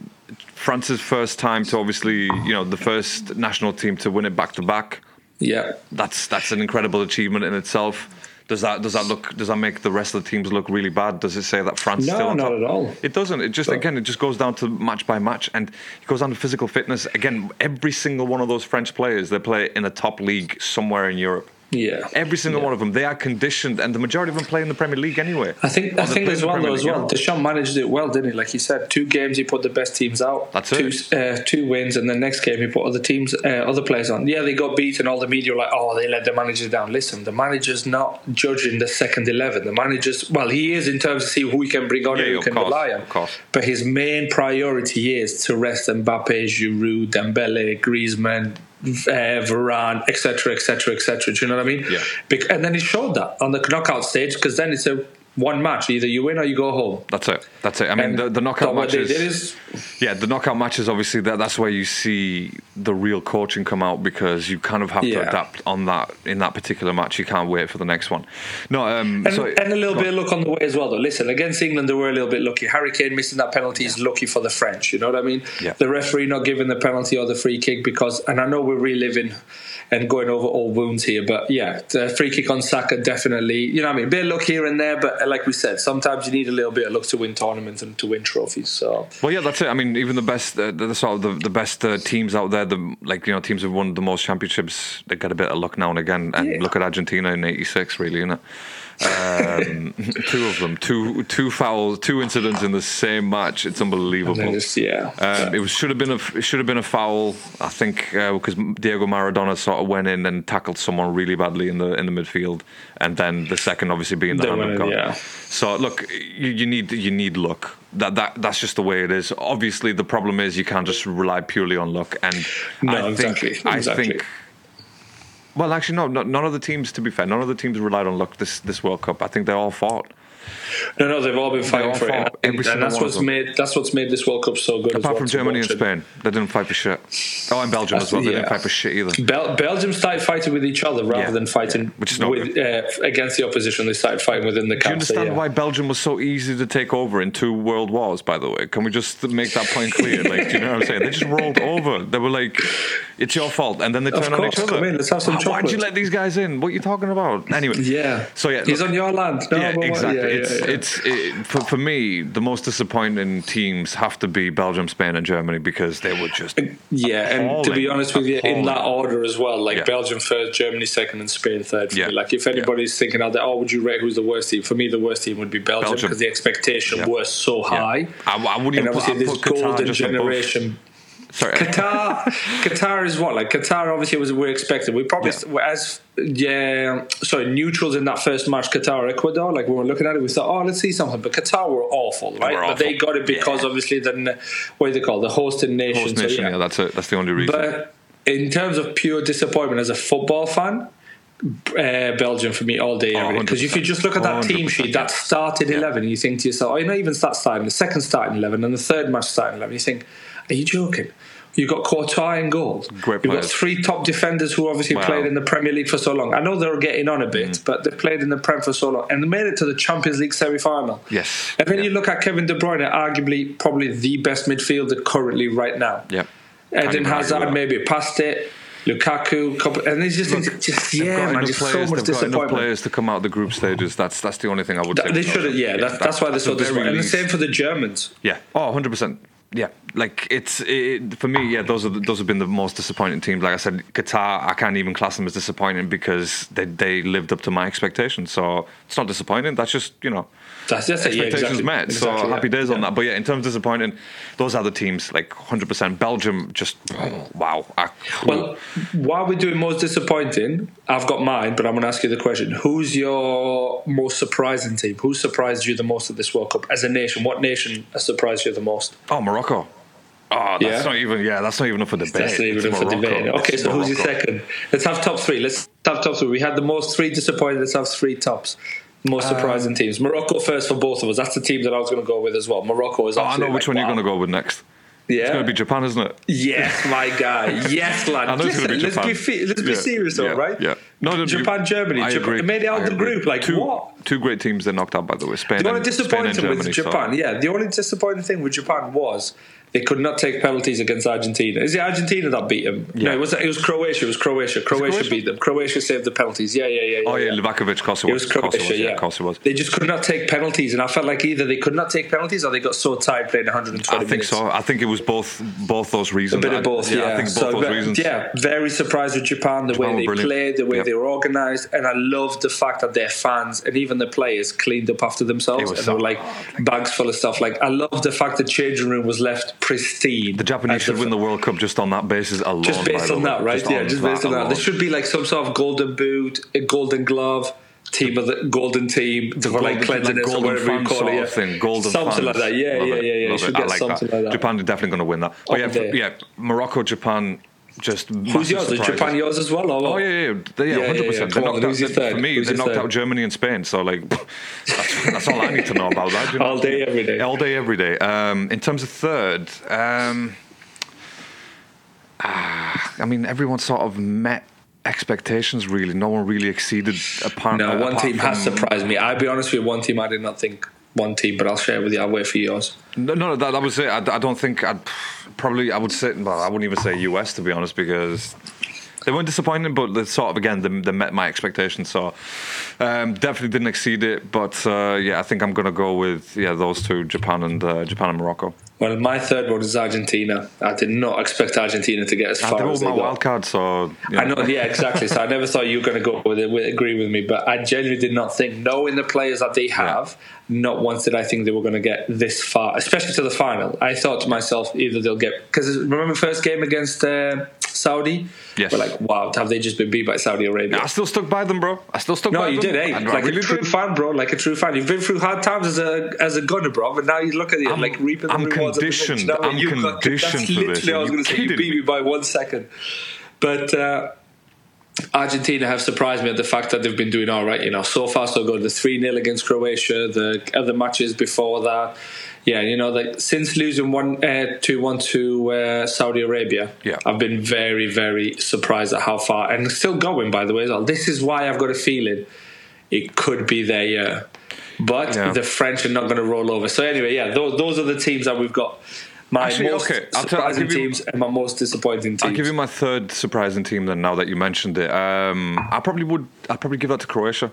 France's first time to obviously, you know, the first national team to win it back to back. Yeah. That's that's an incredible achievement in itself. Does that does that look does that make the rest of the teams look really bad? Does it say that France is No, still not top? at all. It doesn't. It just again it just goes down to match by match and it goes down to physical fitness. Again, every single one of those French players they play in a top league somewhere in Europe. Yeah. Every single Yeah. one of them, they are conditioned, and the majority of them play in the Premier League anyway. I think I think play as in the well though as well. Deschamps managed it well, didn't he? Like he said, two games he put the best teams out. That's two, it. Uh, two wins, and the next game he put other teams, uh, other players on. Yeah, they got beaten. All the media were like, "Oh, they let the manager down." Listen, the manager's not judging the second eleven. The manager's well, he is in terms of see who he can bring on Yeah, and who can course, rely on. of course. But his main priority is to rest Mbappe, Giroud, Dembele, Griezmann. Uh, Varane, etc., etc., etc. Do you know what I mean? Yeah. Bec- and then he showed that on the knockout stage because then it's a one match. Either you win or you go home. That's it. That's it. I mean, the, the knockout so what they matches. is Yeah, the knockout matches obviously that that's where you see the real coaching come out because you kind of have to adapt on that in that particular match. You can't wait for the next one. No, um, and, so, and a little bit of luck on the way as well. Though, listen, against England, they were a little bit lucky. Harry Kane missing that penalty is lucky for the French. You know what I mean? Yeah. The referee not giving the penalty or the free kick because, and I know we're reliving and going over old wounds here, but yeah, the free kick on Saka definitely. You know what I mean? A bit of luck here and there, but like we said, sometimes you need a little bit of luck to win tournaments and to win trophies. So Well, yeah, that's it. I mean, even the best, uh, the, sort of the, the best uh, teams out there, the like you know teams who've won the most championships, they get a bit of luck now and again. And Yeah. look at Argentina in '86, really, isn't it? Um, two of them, two two fouls, two incidents in the same match. It's unbelievable. and then it's, yeah. Um, it was should have been a it should have been a foul, I think, because Diego Maradona sort of went in and tackled someone really badly in the in the midfield, and then the second obviously being the The hand of winner, God. yeah. So look, you, you need you need luck. That that that's just the way it is. Obviously, the problem is you can't just rely purely on luck. And No, I think exactly, I exactly. think. Well, actually, no, no. None of the teams, to be fair, none of the teams relied on luck this this World Cup. I think they all fought. No, no, they've all been fighting all for it, and, and that's what's made that's what's made this World Cup so good. as Apart well from Germany and. Spain, they didn't fight for shit. Oh, and Belgium as well. They didn't fight for shit either. Bel- Belgium started fighting with each other rather Yeah, than fighting yeah, which is not with, uh, against the opposition. They started fighting within the Do you understand so, yeah. why Belgium was so easy to take over in two world wars? By the way, can we just make that point clear? Like, do you know what I'm saying? They just rolled over. They were like, "It's your fault," and then they turned on each other. come in, let's have some Why- Why'd you let these guys in? What are you talking about? Anyway, Yeah. So yeah, he's look- on your land. No, yeah, exactly. It's yeah. it's it, for for me the most disappointing teams have to be Belgium, Spain, and Germany because they were just Yeah, and to be honest with you, in that order as well, like Yeah. Belgium first, Germany second, and Spain third. For Yeah. me. Like if anybody's thinking out there, oh, would you rate who's the worst team? For me, the worst team would be Belgium Belgium. because the expectation Yeah. was so high. I, I wouldn't And even put, obviously, I'd this put Qatar golden just above- generation. Sorry, Qatar, Qatar is what like Qatar. Obviously, was we're expected. We probably Yeah. as yeah, sorry, neutrals in that first match, Qatar Ecuador. Like we were looking at it, we thought, oh, let's see something. But Qatar were awful, right? were But they got it because Yeah. obviously then what do they call it? the hosting nation? host so, nation. yeah. yeah, that's it. That's the only reason. But in terms of pure disappointment as a football fan, uh, Belgium for me all day, Oh. Because if you just look at that team sheet, that started Yeah. 11, you think to yourself, oh, you not even start starting, the second starting 11 and the third match starting 11, you think, are you joking? You've got Courtois in goal. Great You've got three top defenders who obviously Wow. Mm. played in the Premier League for so long. I know they were getting on a bit, but they played in the Prem for so long and they made it to the Champions League semi final. Yes. And then Yeah. you look at Kevin De Bruyne, arguably probably the best midfielder currently right now. yeah. Eden even argue Hazard maybe past it. Lukaku, couple, and it's just, it's just yeah, got man, just so players- much they've got disappointment. players to come out of the group stages. That's that's the only thing I would say. They should them. yeah. That, that's why they're so disappointed. And the same for the Germans. Yeah. Oh, 100 percent. Yeah. Like it's it, for me. Yeah, those are the, those have been the most disappointing teams. Like I said, Qatar. I can't even class them as disappointing because they they lived up to my expectations. So it's not disappointing. That's just you know That's, that's it. Yeah, expectations exactly. met. Exactly, so yeah. happy days on that. But yeah, in terms of disappointing, those are the teams. Like 100 percent. Belgium just wow. I, Well, while we're doing most disappointing, I've got mine, but I'm going to ask you the question: Who's your most surprising team? Who surprised you the most at this World Cup as a nation? What nation has surprised you the most? oh Morocco. Oh, that's Yeah? not even. Yeah, that's not even up for debate. That's not even It's up for Morocco. debate. Okay, It's so who's your second? Let's have top three. Let's have top three. We had the most three disappointed. Let's have three tops. Most surprising teams. Morocco first for both of us. That's the team that I was going to go with as well. Morocco is. Um, Oh, I know which like, one you're wow. going to go with next. Yeah. It's going to be Japan, isn't it? Yes, my guy. Yes, lad. I know it's Listen, gonna be let's be fe- let's be Yeah, serious, though, yeah, right? Yeah. No, no, Japan, you- Germany. I Japan- agree. made it out I the group, like, two, what? Two great teams they're knocked out, by the way. Spain The only and, Spain and disappointing with so- Japan, yeah, the only disappointing thing with Japan was they could not take penalties against Argentina. Is it Argentina that beat them? Yeah. No, it was it was Croatia. It was Croatia. Croatia, Croatia? beat them. Croatia saved the penalties. Yeah, yeah, yeah. yeah Oh, yeah, yeah. Livakovic, of course it was. was Of course it Croatia, was, yeah. Of it was. They just could not take penalties, and I felt like either they could not take penalties or they got so tired playing 120 I think minutes. so. I think it was both both those reasons. A bit of both, yeah. I think both so, those reasons. yeah, very surprised with Japan, the Japan way they brilliant. played, the way. They were organised, and I love the fact that their fans and even the players cleaned up after themselves and so- they were like bags full of stuff. Like I love the fact the changing room was left pristine. The Japanese should win the World Cup just on that basis alone. just based on that, right? yeah, just based on that. alone. There should be like some sort of golden boot, a golden glove. Team of the golden team like golden- cleanliness like or whatever you call it. yeah. thing. Golden something fans. like that. Yeah, Love yeah, yeah, yeah. love Should. I get like something that. like that. Japan are definitely going to win that. Oh, but yeah, yeah, Morocco, Japan, just Who's yours? Is Japan yours as well? Or? Oh yeah, yeah, they- yeah, Yeah, yeah, hundred yeah. percent. They on, knocked out they- for me. Who's they knocked third? out Germany and Spain. So like, that's, that's all I need to know about that. you know? All day, every day. All day, every day. Um, in terms of third, um, ah, I mean, everyone sort of met expectations. Really, no one really exceeded. Apart, No, one apart team has surprised me. I'll be honest with you, one team I did not think one team, but I'll share with you. I'll wait for yours. No, no, that, that was it. I, I don't think I'd probably. I would say. Well, I wouldn't even say US to be honest, because they weren't disappointing, but they sort of again they, they met my expectations. So um, definitely didn't exceed it. But uh, yeah, I think I'm gonna go with yeah those two, Japan and uh, Japan and Morocco. Well, my third one is Argentina. I did not expect Argentina to get as far it as was they my got. wild card, so you I know, yeah, exactly. So I never thought you were going to go with it, with, agree with me, but I genuinely did not think, knowing the players that they have, not once did I think they were going to get this far, especially to the final. I thought to myself, either they'll get because remember first game against uh, Saudi, Yes. we're like, wow, have they just been beat by Saudi Arabia? I still stuck by them, bro. I still stuck No, by them. No, you did, eh? Like really a true did. fan, bro. Like a true fan. You've been through hard times as a as a gunner, bro. And now you look at you, I'm- like reaping the I'm rewards. of the conditioned. victory. No, I'm you conditioned That's for this. literally. I was going to say you beat me? me by one second, but. uh Argentina have surprised me at the fact that they've been doing all right. You know, so far so good. The three 0 against Croatia. The other matches before that, yeah. You know, like since losing one uh, two one to uh, Saudi Arabia, Yeah. I've been very very surprised at how far and still going. By the way, as well. This is why I've got a feeling it could be their year. But Yeah. the French are not going to roll over. So anyway, yeah, those those are the teams that we've got. My Actually, most okay, I'll tell- surprising give you- teams and my most disappointing teams. I'll give you my third surprising team then. Now that you mentioned it, um, I probably would. I'd probably give that to Croatia,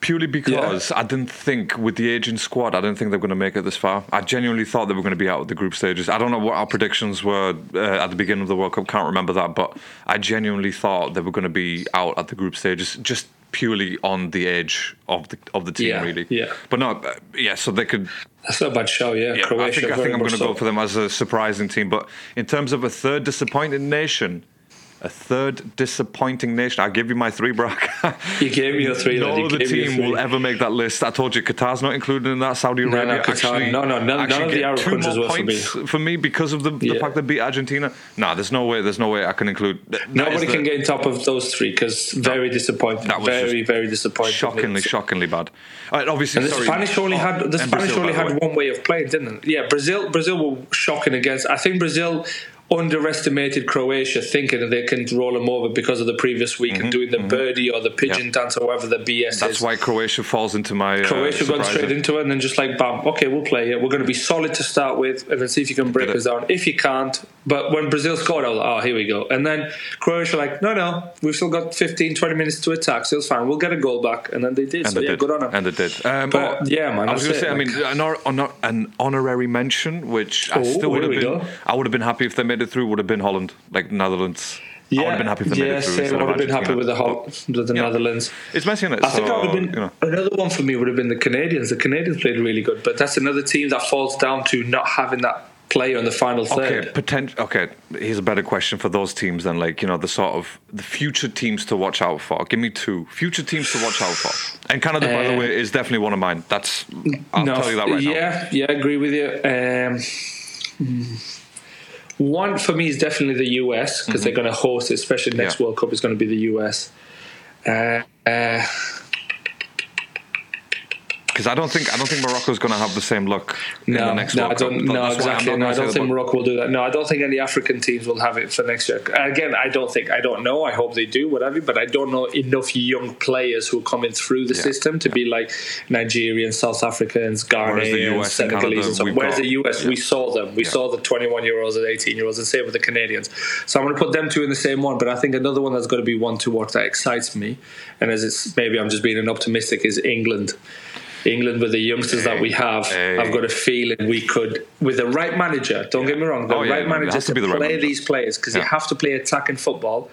purely because I didn't think with the aging squad, I didn't think they were going to make it this far. I genuinely thought they were going to be out of the group stages. I don't know what our predictions were uh, at the beginning of the World Cup. Can't remember that, but I genuinely thought they were going to be out at the group stages. Just purely on the edge of the of the team, Yeah, really. yeah. But no, uh, yeah. So they could That's not a bad show, yeah. yeah, Croatia. I think, I think I'm going to go for them as a surprising team. But in terms of a third disappointing nation, a third disappointing nation, I'll give you my three, Brock. You gave me your three. no other gave me your team will ever make that list. I told you Qatar's not included in that. Saudi no, Arabia Qatar- actually, no, no, none- none of the Arab countries were for me. for me because of the, the Yeah. fact they beat Argentina. Nah, there's no way. There's no way I can include. Nobody the- can get in top of those three because very disappointing. that was Very, very disappointing. shockingly, shockingly bad. Uh, obviously, And the sorry. Spanish only Oh, had the Spanish Brazil, only had way. one way of playing, didn't it? Yeah, Brazil Brazil were shocking against. I think Brazil underestimated Croatia, thinking that they can roll them over because of the previous week and doing the birdie or the pigeon Yeah. dance or whatever the BS Mm-hmm, That's is. why Croatia falls into my. Uh, Croatia gone surprising- straight into it and then just like bam, okay, we'll play it. We're going to be solid to start with, and then see if you can break us down. If you can't, but when Brazil scored, I was like, oh, here we go. And then Croatia like, no, no, we've still got 15, 20 minutes to attack, so it's fine. We'll get a goal back, and then they did. And so they yeah, did. good on them. And they did. Um, But, oh, yeah, man, I was going to say, I mean, an, honor, an honorary mention, which I Oh, still would have been. go. I would have been happy if they made it through. Would have been Holland, like Netherlands. Yeah, I would have been happy if they yeah, made it through. same. I would have been happy with the with the Yeah. Netherlands. It's messy, it? I think I would have been you know. another one for me would have been the Canadians. The Canadians played really good, but that's another team that falls down to not having that player in the final third. Okay, Okay, here's a better question for those teams than like you know the sort of the future teams to watch out for. Give me two future teams to watch out for. And Canada, by the Uh, way, is definitely one of mine. That's I'll No, tell you that right now. yeah, yeah, I agree with you. Um, hmm. one for me is definitely the US because they're going to host it, especially next Mm-hmm. Yeah. World Cup is going to be the US. Uh, uh, because I don't think I don't think Morocco's going to have the same look in the next no, World Cup. don't. That- No, that's exactly. No, I don't think Morocco will do that. No, I don't think any African teams will have it for next year. Again, I don't think. I don't know. I hope they do, whatever. But I don't know enough young players who are coming through the Yeah, system to be like Nigerians, South Africans, Ghanaians, and Senegalese, Canada, and so. Whereas got- the US, we saw them. We Yeah. saw the 21 year olds and 18 year olds, and same with the Canadians. So I'm going to put them two in the same one. But I think another one that's going to be one to watch that excites me, and as it's maybe I'm just being an optimistic, is England. England with the youngsters that we have, Hey. I've got a feeling we could, with the right manager. Don't get me wrong, the Oh, yeah, right manager has to to, be the right play manager. these players because Yeah. you have to play attacking football.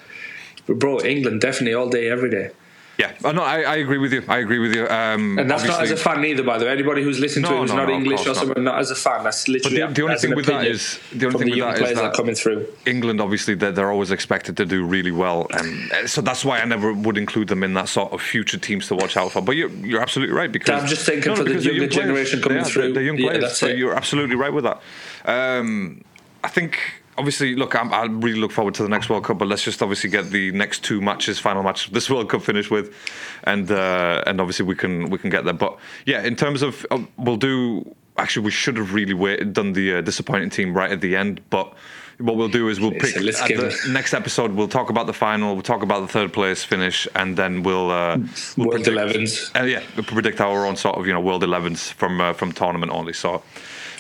But bro, England definitely all day, every day, Yeah, oh, no, I, I agree with you. I agree with you. Um, and that's not as a fan either. By the way, anybody who's listening to No, it who's no, not no, English or course not. not as a fan. That's literally the- the only thing with that is- the only thing the with that is that, coming through. England, obviously, they're, they're always expected to do really well, and uh, so that's why I never would include them in that sort of future teams to watch out for. But you're, you're absolutely right because I'm just thinking for the younger young players. generation coming through. They're young players, that's so it. you're absolutely right with that. Um, I think. Obviously, look, I'm, I really look forward to the next World Cup, but let's just obviously get the next two matches, final match of this World Cup finished with, and uh, and obviously we can we can get there. But yeah, in terms of uh, we'll do. Actually, we should have really waited, done the uh, disappointing team right at the end, but what we'll do is we'll pick So at the it- next episode. We'll talk about the final. We'll talk about the third place finish, and then we'll uh, we'll World predict, 11s. Uh, yeah, we'll predict our own sort of you know world 11s from uh, from tournament only. So.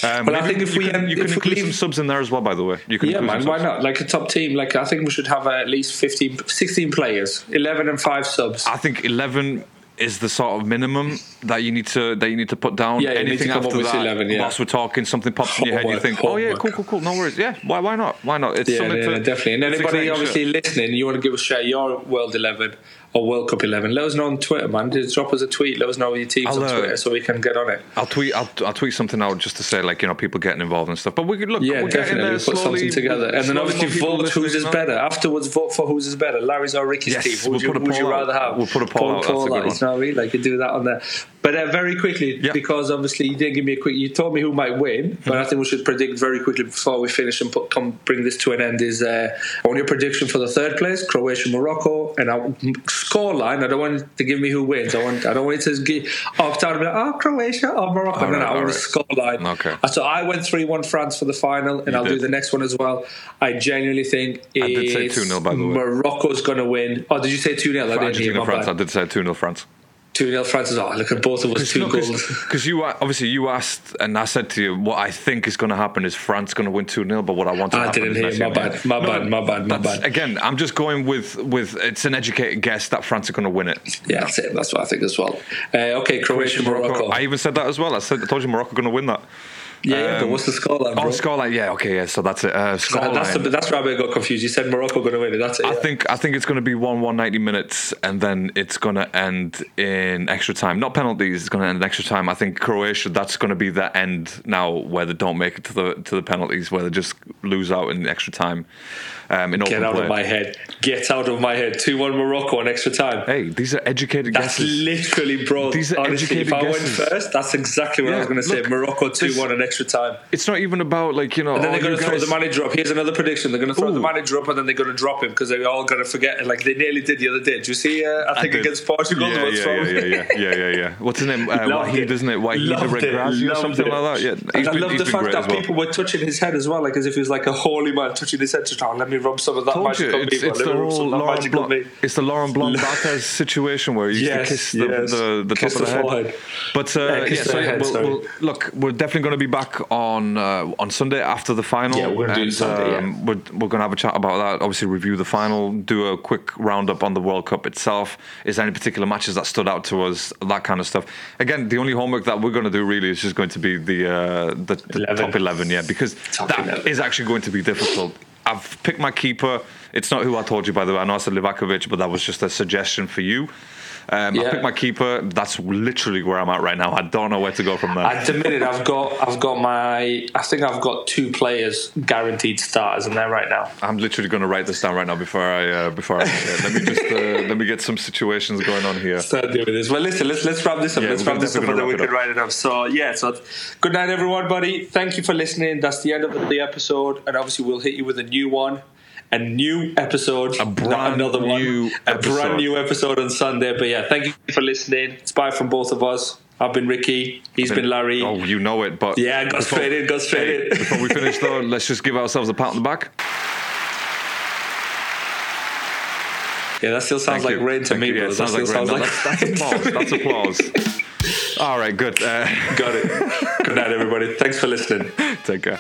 Um, Well, I think if we can, you can include leave- some subs in there as well. By the way, you can Yeah, man, why not? Like a top team. Like I think we should have at least 15, 16 players, eleven and five subs. I think eleven is the sort of minimum that you need to that you need to put down. Yeah, Anything to come up after with that, 11, yeah. whilst we're talking, something pops in your head. You Homework, think, oh yeah, cool, cool, cool. No worries. Yeah, why, why not? Why not? It's Yeah, something yeah, to definitely. And anybody obviously shit. listening, you want to give us share your World Eleven or World Cup Eleven? Let us know on Twitter, man. Just drop us a tweet. Let us know your teams I'll, on uh, Twitter so we can get on it. I'll tweet. I'll, I'll tweet something out just to say like you know people getting involved and stuff. But we could look. Yeah, we're definitely. We'll put slowly, something together, and then obviously vote whose is better. Afterwards, vote for whose is better, Larry's or Ricky's Yes, team. Who'd we'll you, put a would you poll rather have? We'll put a poll out. That's a good one. You know what I mean? Like you do that on there. But uh, very quickly, Yeah. because obviously you didn't give me a quick. You told me who might win, but I think we should predict very quickly before we finish and put, come bring this to an end. Is uh, I want your prediction for the third place, Croatia, Morocco, and I, score line. I don't want to give me who wins. I want. I don't want you to give opt out and be like, oh, Croatia or Morocco. All no, no, right, I want right. score line. Okay. Uh, so I went three one France for the final, and You I'll do the next one as well. I genuinely think I did say 2-0 by the way. Morocco's going to win. Oh, did you say two 0 I didn't hear. Argentina, France. I did say two 0 France. Two 0 France. is- Oh, look at both of us. Two goals. Because you obviously you asked, and I said to you, what I think is going to happen is France going to win two 0 But what I want to I happen didn't is hear. My bad. My bad. My bad. My bad. Again, I'm just going with with it's an educated guess that France are going to win it. Yeah, that's it. That's what I think as well. Uh, okay, Croatia, Morocco. I even said that as well. I said I told you Morocco going to win that. Yeah, yeah, but um, what's the scoreline, bro? Oh, scoreline. Yeah, okay, yeah. So that's it. Uh, That- that's, the, scoreline. that's where I got confused. You said Morocco going to win it. That's it. I yeah. think I think it's going to be one one ninety minutes, and then it's going to end in extra time. Not penalties. It's going to end in extra time. I think Croatia. That's going to be the end now, where they don't make it to the to the penalties, where they just lose out in extra time. Um, in Get out play. of my head. Get out of my head. 2 1 Morocco on extra time. Hey, these are educated That's guesses. literally, bro. These are honestly, if educated I went first, that's exactly what I was going to say. Morocco 2 1 on extra time. It's not even about like you know. And then oh, they're going you to throw the manager up. Here's another prediction. They're going to throw the manager up and then they're going to drop him because they're all going to forget. Like they nearly did the other day. Do you see? Uh, I think did. against Portugal. Yeah, yeah, yeah, yeah, yeah, yeah, yeah, yeah. What's his name? Uh, Wahid, it. isn't it? Wahid. Regragui or something it. like that. Yeah, And he's I love the fact that well. people were touching his head as well, like as if he was like a holy man touching his head. Just, oh, let me rub some of that told you, magical it's, it's the me rub whole of that Laurent magical Blanc, it's the Laurent Blanc Barthez situation where you Yes, to kiss the, yes. the, the Kiss top of the the head. But uh, Yeah, yeah, so head, we'll, we'll, look, we're definitely going to be back on uh, on Sunday after the final. Yeah, we're gonna do and, Sunday, yeah. um, We're, we're going to have a chat about that. Obviously, review the final, do a quick roundup on the World Cup itself. Is there any particular matches that stood out to us? That kind of stuff. Again, the only homework that we're going to do really is just going to be the uh, the, the 11. top eleven. Yeah, because Top that 11. is actually going to be difficult. I've picked my keeper. It's not who I told you, by the way. I know I said Livakovic, but that was just a suggestion for you. Um, I Yeah. picked my keeper. That's literally where I'm at right now. I don't know where to go from there. At the minute, I've got, I've got my, I think I've got two players guaranteed starters in there right now. I'm literally going to write this down right now before I uh, before I uh, let me just uh, let me get some situations going on here. Start doing this. Well, listen, let's let's wrap this up. Yeah, let's wrap this up, and then we can write it up. So yeah, so good night, everyone, buddy. Thank you for listening. That's the end of the episode, and obviously we'll hit you with a new one. A new episode, A brand another new one. A episode. brand new episode on Sunday. But yeah, thank you for listening. It's bye from both of us. I've been Ricky. He's been, Larry. Oh, you know it, but yeah, go before- straight in. Go straight Hey, in. before we finish though, let's just give ourselves a pat on the back. Yeah, that still sounds Thank like you. rain to Thank me, you. Yeah, That sounds like rain. sounds like that's, that's applause. That's applause. All right, good. Uh, Got it. Good night, everybody. Thanks for listening. take care.